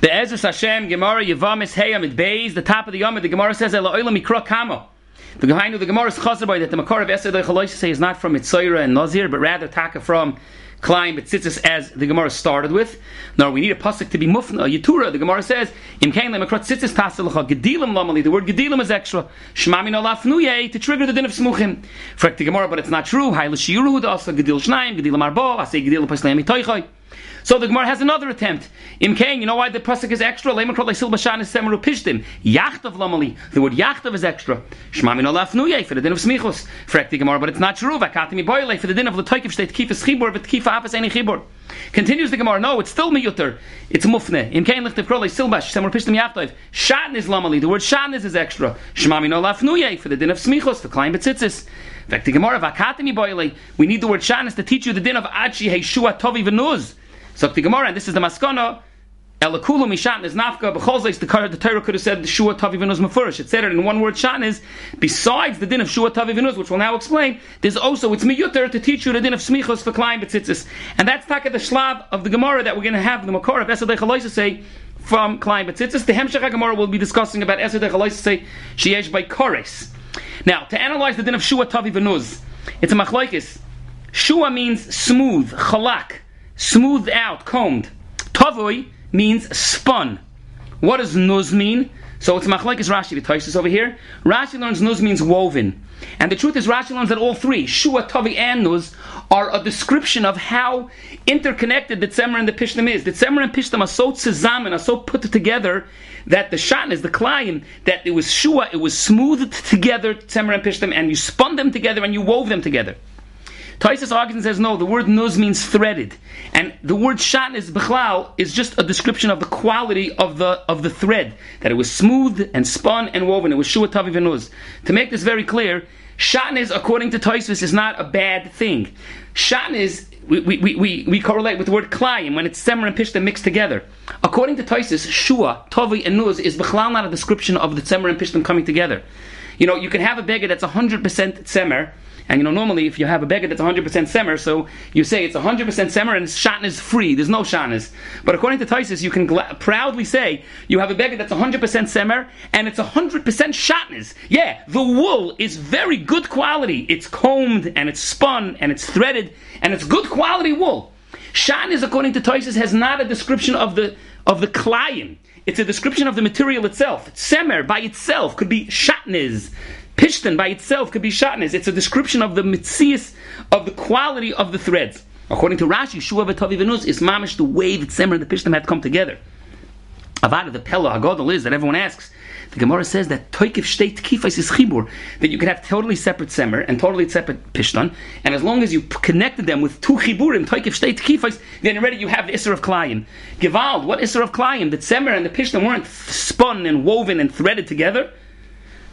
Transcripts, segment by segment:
The Ezra Hashem Gemara Yavamis Heyam Beis, the top of the Yom, the Gemara says Ela Oila Mikra Kamo. The Gehainu, the Gemara is chazer that the Makar of Esed say is not from Mitzayra and Nazir, but rather taka from Klein Betzitzis as the Gemara started with. Now we need a pasuk to be mufna, yitura. The Gemara says, Im kain lemakrat tzitzis taselacha gedilim lamali. The word gedilim is extra. Shmami no lafnuye to trigger the din of smuchim. Frek the Gemara, but it's not true. Haile shiuru also gedil shnaim, gedilim arbo, I say gedil paslami toichoi. So the Gemara has another attempt. Im Kain, you know why the pasuk is extra? Lema krol leisil is semeru pishtim. Yachtav lamali. The word yachtav is extra. Shmami no lafnuye for the din of smichos. Frek the Gemara, but it's not true. Vakatimi boyle for the din of the toikiv state kifas chibur, but kifa afas any chibur. Continues the Gemara. No, it's still miyuter. It's mufne. Im Kain lichtav krol leisil bash semeru pishtim yachtav. Shatn is lamali. The word shatn is extra. Shmami no lafnuye for the din of smichos for klein betzitzis. In the Gemara vakatimi boyle. We need the word shatn to teach you the din of achi heishua tovi venuz. So the Gemara, and this is the Maskana, Elakulu mishan is nafka, b'cholzeis, the, the Torah could have said the Shua Tavi Venuz Mefurish. It said in one word, shan is, besides the din of Shua Tavi Venuz, which we'll now explain, there's also, it's miyuter to teach you the din of Smichos for Klein Betzitzis. And that's taka the shlav of the Gemara that we're going to have, the Makor of Chaloisa say, from Klein Betzitzis. The Hemshech Gemara will be discussing about Esadei Chaloisa say, Sheyesh by Kores. Now, to analyze the din of Shua Tavi Venuz, it's a machlaikis. Shua means smooth, chalak smoothed out, combed. Tavoi means spun. What does nuz mean? So it's machlekes Rashi, the Taisus over here. Rashi learns nuz means woven. And the truth is Rashi learns that all three, shua, tavi, and nuz, are a description of how interconnected the tzemer and the pishtim is. The tzemer and pishtim are so tzezamen, are so put together that the shan is the klayim, that it was shua, it was smoothed together, tzemer and pishtim, and you spun them together and you wove them together. Taisus argues and says no. The word nuz means threaded, and the word shan is bichlal is just a description of the quality of the of the thread that it was smooth and spun and woven. It was shua tavi nuz. To make this very clear, shan is according to Taisus is not a bad thing. Shan is we, we, we, we correlate with the word klayim when it's semer and pishta mixed together. According to Taisus, shua, tavi, and nuz is bichlal not a description of the semer and pishtim coming together. You know, you can have a beggar that's 100% semer, and you know, normally if you have a beggar that's 100% semer, so you say it's 100% semer and shatn free. There's no shanas. But according to Taisus, you can proudly say you have a beggar that's 100% semer and it's 100% shatnez. Yeah, the wool is very good quality. It's combed and it's spun and it's threaded and it's good quality wool. Shan is, according to Taisus, has not a description of the of the klayim. It's a description of the material itself. Semer by itself could be shatnez. Pishtan by itself could be shatnez. It's a description of the mitzias, of the quality of the threads. According to Rashi, Shua v'tavi v'nuz is mamish the way that Semer and the Pishtan had come together. Avada, the Pella, Agadol is that everyone asks. The Gemara says that toikif shtei tkifais is chibur, that you can have totally separate semer and totally separate pishtan, and as long as you connected them with two chiburim, toikif shtei tkifais, then already you have the isser of klayim. Gevald, what isser of klayim? That semer and the pishtan weren't spun and woven and threaded together.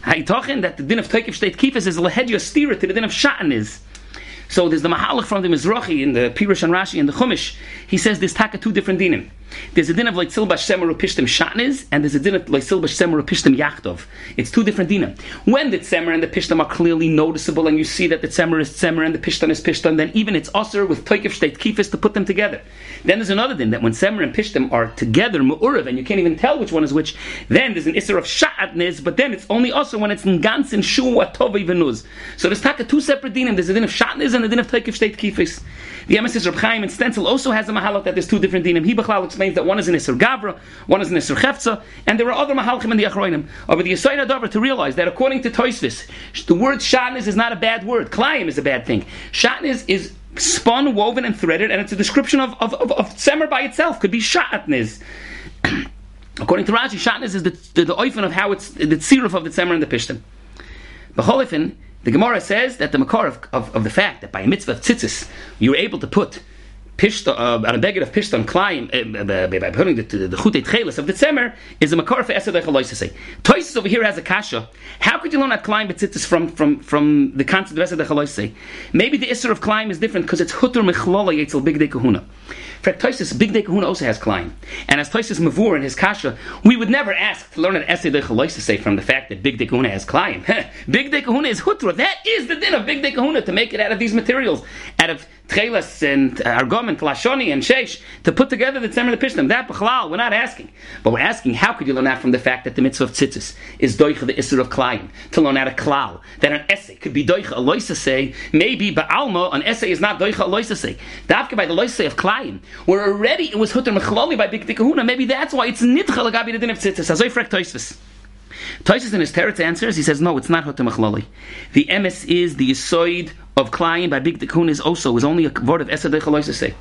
Haitochen that the din of toikif shtei tkifais is lehedya stira to the din of shatan is. So there's the Mahalach from the Mizrahi in the Pirush and Rashi in the Chumash. He says there's taka two different dinim. There's a din of like silbash semer pishtim shatniz, and there's a din of like silbash semer pishtim yachtov. It's two different dinim. When the semer and the pishtim are clearly noticeable, and you see that the semer is semer and the pishtim is pishtim, then even it's usher with toikif shteit kifis to put them together. Then there's another din that when semer and pishtim are together mu'urav, and you can't even tell which one is which, then there's an isser of shatniz, but then it's only usher when it's in gans and shu atovi venuz. So there's taka two separate dinim. There's a din of shatniz and a din of toikif shteit kifis. The emesis Reb Chaim and Stencil also has a mahalach that there's two different dinim. He explains that one is an Isser Gavra, one is an Isser Chefza, and there are other Mahalchim in the Achroinim. Over the Yisrael Adavar to realize that according to Toisvis, the word Shatnis is not a bad word. Klayim is a bad thing. Shatnis is spun, woven, and threaded, and it's a description of, of, of, of Semer by itself. Could be Shatnis. according to Rashi, Shatnis is the, the, the oifen of how it's the tziruf of the Semer and the Pishtim. The Cholifin, the Gemara says that the makar of, of, of, the fact that by a mitzvah of tzitzis, you were able to put pishta, uh, on a beggar of pishta and climb uh, by putting the, the, the chute tchelis of the tzemer is a makar for esed echaloisese. Toises over here has a kasha. How could you learn that climb betzitzis from from from the concept of esed echaloisese? Maybe the isser of climb is different because it's hutur mechlala yetzel big de kahuna. For Toises, Big Kahuna also has Klein. And as Toises Mavur in his Kasha, we would never ask to learn an essay to say from the fact that Big Kahuna has Klein. Big Kahuna is Hutra. That is the din of Big Kahuna to make it out of these materials. out of Tchelas and Argom and Lashoni and Sheish to put together the Tzemer the Pishtim. That Bechlal, we're not asking. But we're asking, how could you learn that from the fact that the mitzvah of tzitzis is doicha the Isser of Klayim? To learn out a klal. That an essay could be doicha a say, maybe Ba'alma, an essay is not doicha a say. Dafka by the loisa of Klayim, where already it was hutter mechlali by Big Kahuna, maybe that's why it's nitcha lagabi the din of tzitzis. Azoy frek toisvis. Toisus in his teretz answers, he says, no, it's not Hotem Achlali. The emes is the Yisoid of Klayim by Big Tikkun is also, is only a word of Esed say.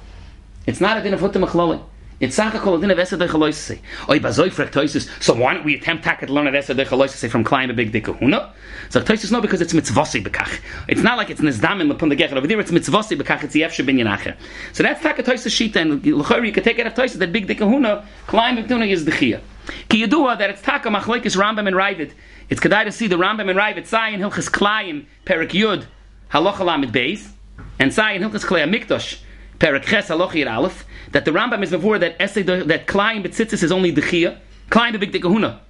It's not a din of Hotem Achlali. It's Sacha Kol din of Esed say. Oy, Bazoy so why don't we attempt to learn at Esed say from Klayim by Big Tikkun? So Toisus, no, because it's mitzvosi bekach. It's not like it's Nizdam in the Gecher. Over there, it's mitzvosi bekach, it's the Efshe bin Yenacher. So that's Taka Toisus Shita, and L'chori, you can take it of Toisus, that Big Tikkun, Klayim by Tikkun is the Chia. Ki Yedua, that it's Taka Machlekes Rambam and Ravid. It's kedai to see the Rambam and Ravid, Sayin Hilchas Klayim, Perik Yud, Halacha Lamed Beis, and Sayin Hilchas Klei Mikdosh, Perik Ches Halacha Yir Aleph, that the Rambam is before that essay that Klayim Betzitzis is only Dechia, Klayim Bebik Dekahuna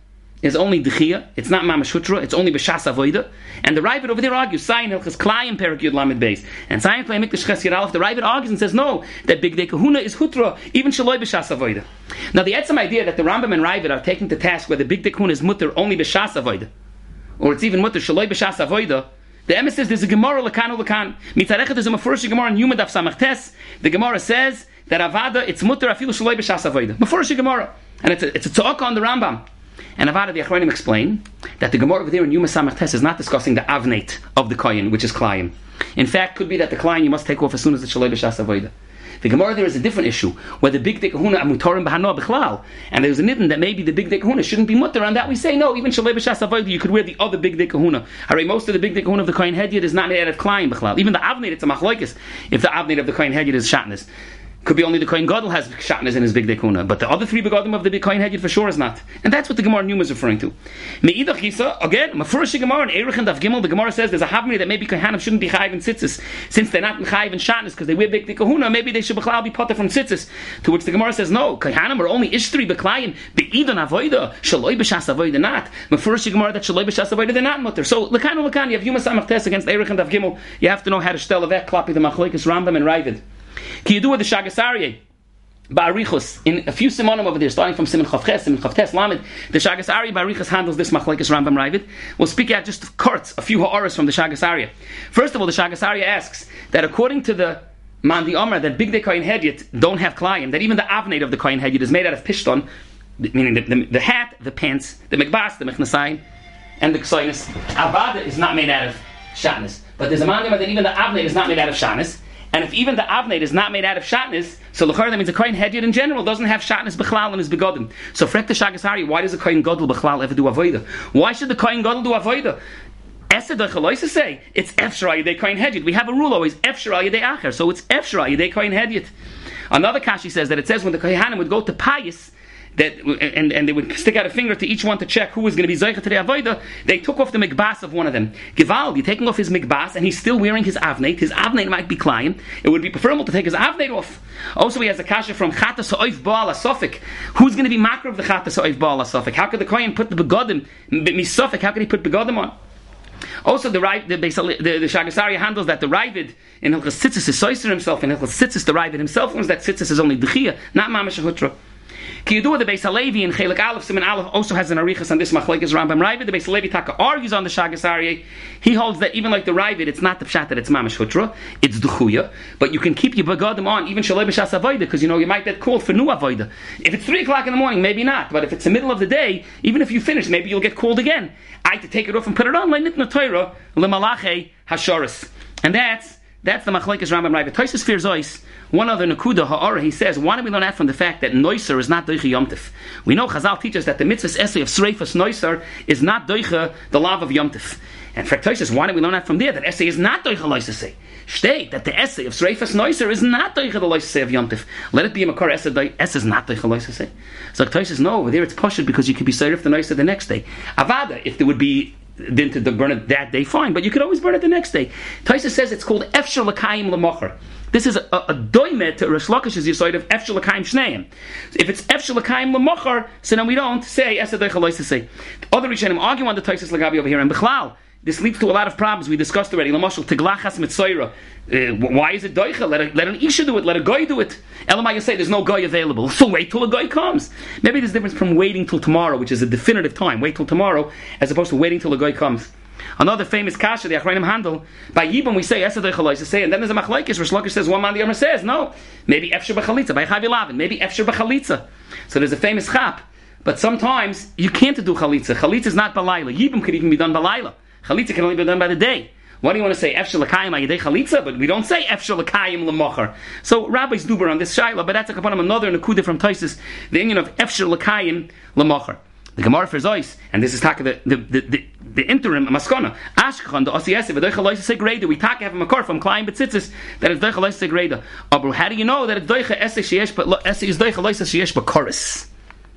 is only Dechia, it's not Mamashutra, it's only B'Shas Avoida, and the Ravid over there argues, Sayin Hilchas Klayim Perik Yud Lamed Beis, and Sayin Klei Mikdosh Ches Yir Aleph, the Ravid argues and says, no, that Big Dekahuna is Hutra, even Shaloi B'Shas Avoida. Now the Etzem idea that the Rambam and Ravid are taking to task where the Big Dekahuna is Mutter only B'Shas Avoida, or it's even Mutter Shaloi B'Shas Avoida, the Emes says there's a Gemara Lakanu Lakan. Mitzarechet there's a Mefurish Gemara in Yuma Daf Samach The Gemara says that Avada it's mutter afilu shaloi b'shas avoida. Mefurish Gemara, and it's a, it's a talk on the Rambam. And Avada the Achronim explain that the Gemara over there in Yuma Samach Tes is not discussing the avnate of the koyin, which is Klayim. In fact, could be that the Klayim you must take off as soon as the shaloi b'shas avoida. The Gemara there is a different issue, where the big dekahuna amutarim b'hanoah b'chlal, and there's a nidin that maybe the big dekahuna shouldn't be mutter. On that we say no, even shalei b'shas you could wear the other big dekahuna. Hare most of the big dekahuna of the kohen hedyot is not made out of klein b'chlal. Even the avnei it's a machlokes. If the avnei of the kohen hedyot is shatnez. Could be only the Kohen Gadol has shatnez in his big dekuna, but the other three begodim of the big Kohen Hedjid for sure is not. And that's what the Gemara Numa is referring to. Me'idach Yisa, again, Mefurish Gemara in Erich and Dav Gimel, the Gemara says there's a havmini that maybe Kohanim shouldn't be chayiv in tzitzis, since they're not chayiv in shatnez because they wear big dekuna, maybe they should be potter from tzitzis. To which the Gemara says, no, Kohanim are only ishtri beklayim, be'idan avoida, shaloi b'shas avoida not. Mefurish Gemara that shaloi b'shas avoida they're not mutter. So, lekanu lekan, you have Yuma Samach against Erich and Dav Gimel, you have to know how to stel a vet, klapi the machlekes Rambam and Ravid. Ki you do with the Shagasarye? Ba'arichus, in a few simonim over there, starting from Simon Chavches, Simon Chavtes, Lamed, the Shagas Ari Ba'arichus handles this machlekes Rambam Ravid. We'll speak out just kurtz, a few ha'oras from the Shagas Ari. First of all, the Shagas Ari asks that according to the Mandi Omer, that big day Kohen don't have klayim, that even the avnate of the Kohen Hedyot is made out of pishton, meaning the, the, the, hat, the pants, the mikbas, the mechnasayim, and the ksoinis. Avada is not made out of shatnez. But there's a Omer that even the avnate is not made out of shatnez. And if even the avnate is not made out of shatnez, so lechar that means a kohen hedyot in general doesn't have shatnez bechlal in his begodim. So frek the shagasari, why does a kohen gadol bechlal ever do avoida? Why should the kohen gadol do avoida? Esed the say it's efshra yedei kohen hedyot. We have a rule always efshra yedei acher, so it's efshra yedei kohen hedyot. Another kashi says that it says when the kohanim would go to payis, that and, and they would stick out a finger to each one to check who was going to be zeicha to the avoida. They took off the mikbas of one of them. Gival, you're taking off his mikbas, and he's still wearing his avnate. His avnate might be klein. It would be preferable to take his avnate off. Also, he has a kasha from chatas oif baal asofik. Who's going to be makar of the chatas oif baal asofik? How could the kohen put the begodim misofik? How could he put begodim on? Also, the the, the, the Shagasari handles that the Ravid in Hilchas Tzitzis is soiser himself, in Hilchas Tzitzis the Ravid himself learns that Tzitzis is only Dechia, not Mamash Hutra. Ki Yidua, the Beis Halevi in Chelik Aleph, Simon Aleph also has an arichas on this machlekes Rambam Ravid. The Beis Halevi Taka argues on the Shagas Aryeh. He holds that even like the Ravid, it's not the pshat that it's mamash hutra, it's duchuya. But you can keep your begadim on even shalei b'shas because you know you might get called for new avoida. If it's three o'clock in the morning, maybe not. But if it's the middle of the day, even if you finish, maybe you'll get called again. I have to take it off and put it on. Le'nitna Torah lemalache hashoris, and that's that's the machlekes Rambam Ravid. Toisus fears ois. One other Nakuda Ha'ara, he says, why do we learn that from the fact that Noiser is not Doicha Yomtiv? We know Chazal teaches that the mitzvah essay of Sreifas Noiser is not Doicha, the love of Yomtiv. And Fraktoises, why do we learn that from there? That essay is not Doicha Loisase. State that the essay of Sreifas Noiser is not Doicha the Loisase of Yomtiv. Let it be a Makar essay, essay is not Doicha Loisase. So Fraktoises, no, over there it's Pashut because you could be Seirif the Noiser the next day. Avada, if there would be then to burn it that day, fine. But you could always burn it the next day. Taisa says it's called Efshel Lakayim Lamocher. This is a, a, doimet to Rish Lakish's yisoid of Efshel Lakayim Shneim. If it's Efshel Lakayim Lamocher, so then we don't say Esed to say. Other Rishonim argue on the Taisis Lagabi over here, and Bechlal, this leads to a lot of problems we discussed already. Lamashal tiglachas mitzoira. Uh, why is it doicha? Let, let an isha do it. Let a guy do it. Elamai, you say there's no guy available. So wait till a guy comes. Maybe there's a difference from waiting till tomorrow, which is a definitive time. Wait till tomorrow, as opposed to waiting till a guy comes. Another famous kasha, the Achrayim handle, by Yibam we say, Esadai say, and then there's a machlaikis, Rish Lakish says, one man the Yomar says, no, maybe Efsher B'chalitza, by Chavi maybe Efsher B'chalitza. So there's a famous chap, but sometimes you can't do chalitza. Chalitza is not balayla. Yibam could even be done balayla. Chalitza can only be done by the day. Why do you want to say efshel l'kayim ayidei chalitza? But we don't say efshel l'kayim l'mocher. So rabbis duber on this shaila, but that's a kapanim another nekuda from Taisus, the union of efshel l'kayim l'mocher. The Gemara for Zois, and this is taka the the, the, the, interim maskana. Ashkhan the osiyese v'doicha loisa segreda. We taka have a makar from Klein betzitzis that it's doicha loisa segreda. Aber how do you know that it's doicha esse sheyesh but esse is doicha loisa sheyesh b'koris?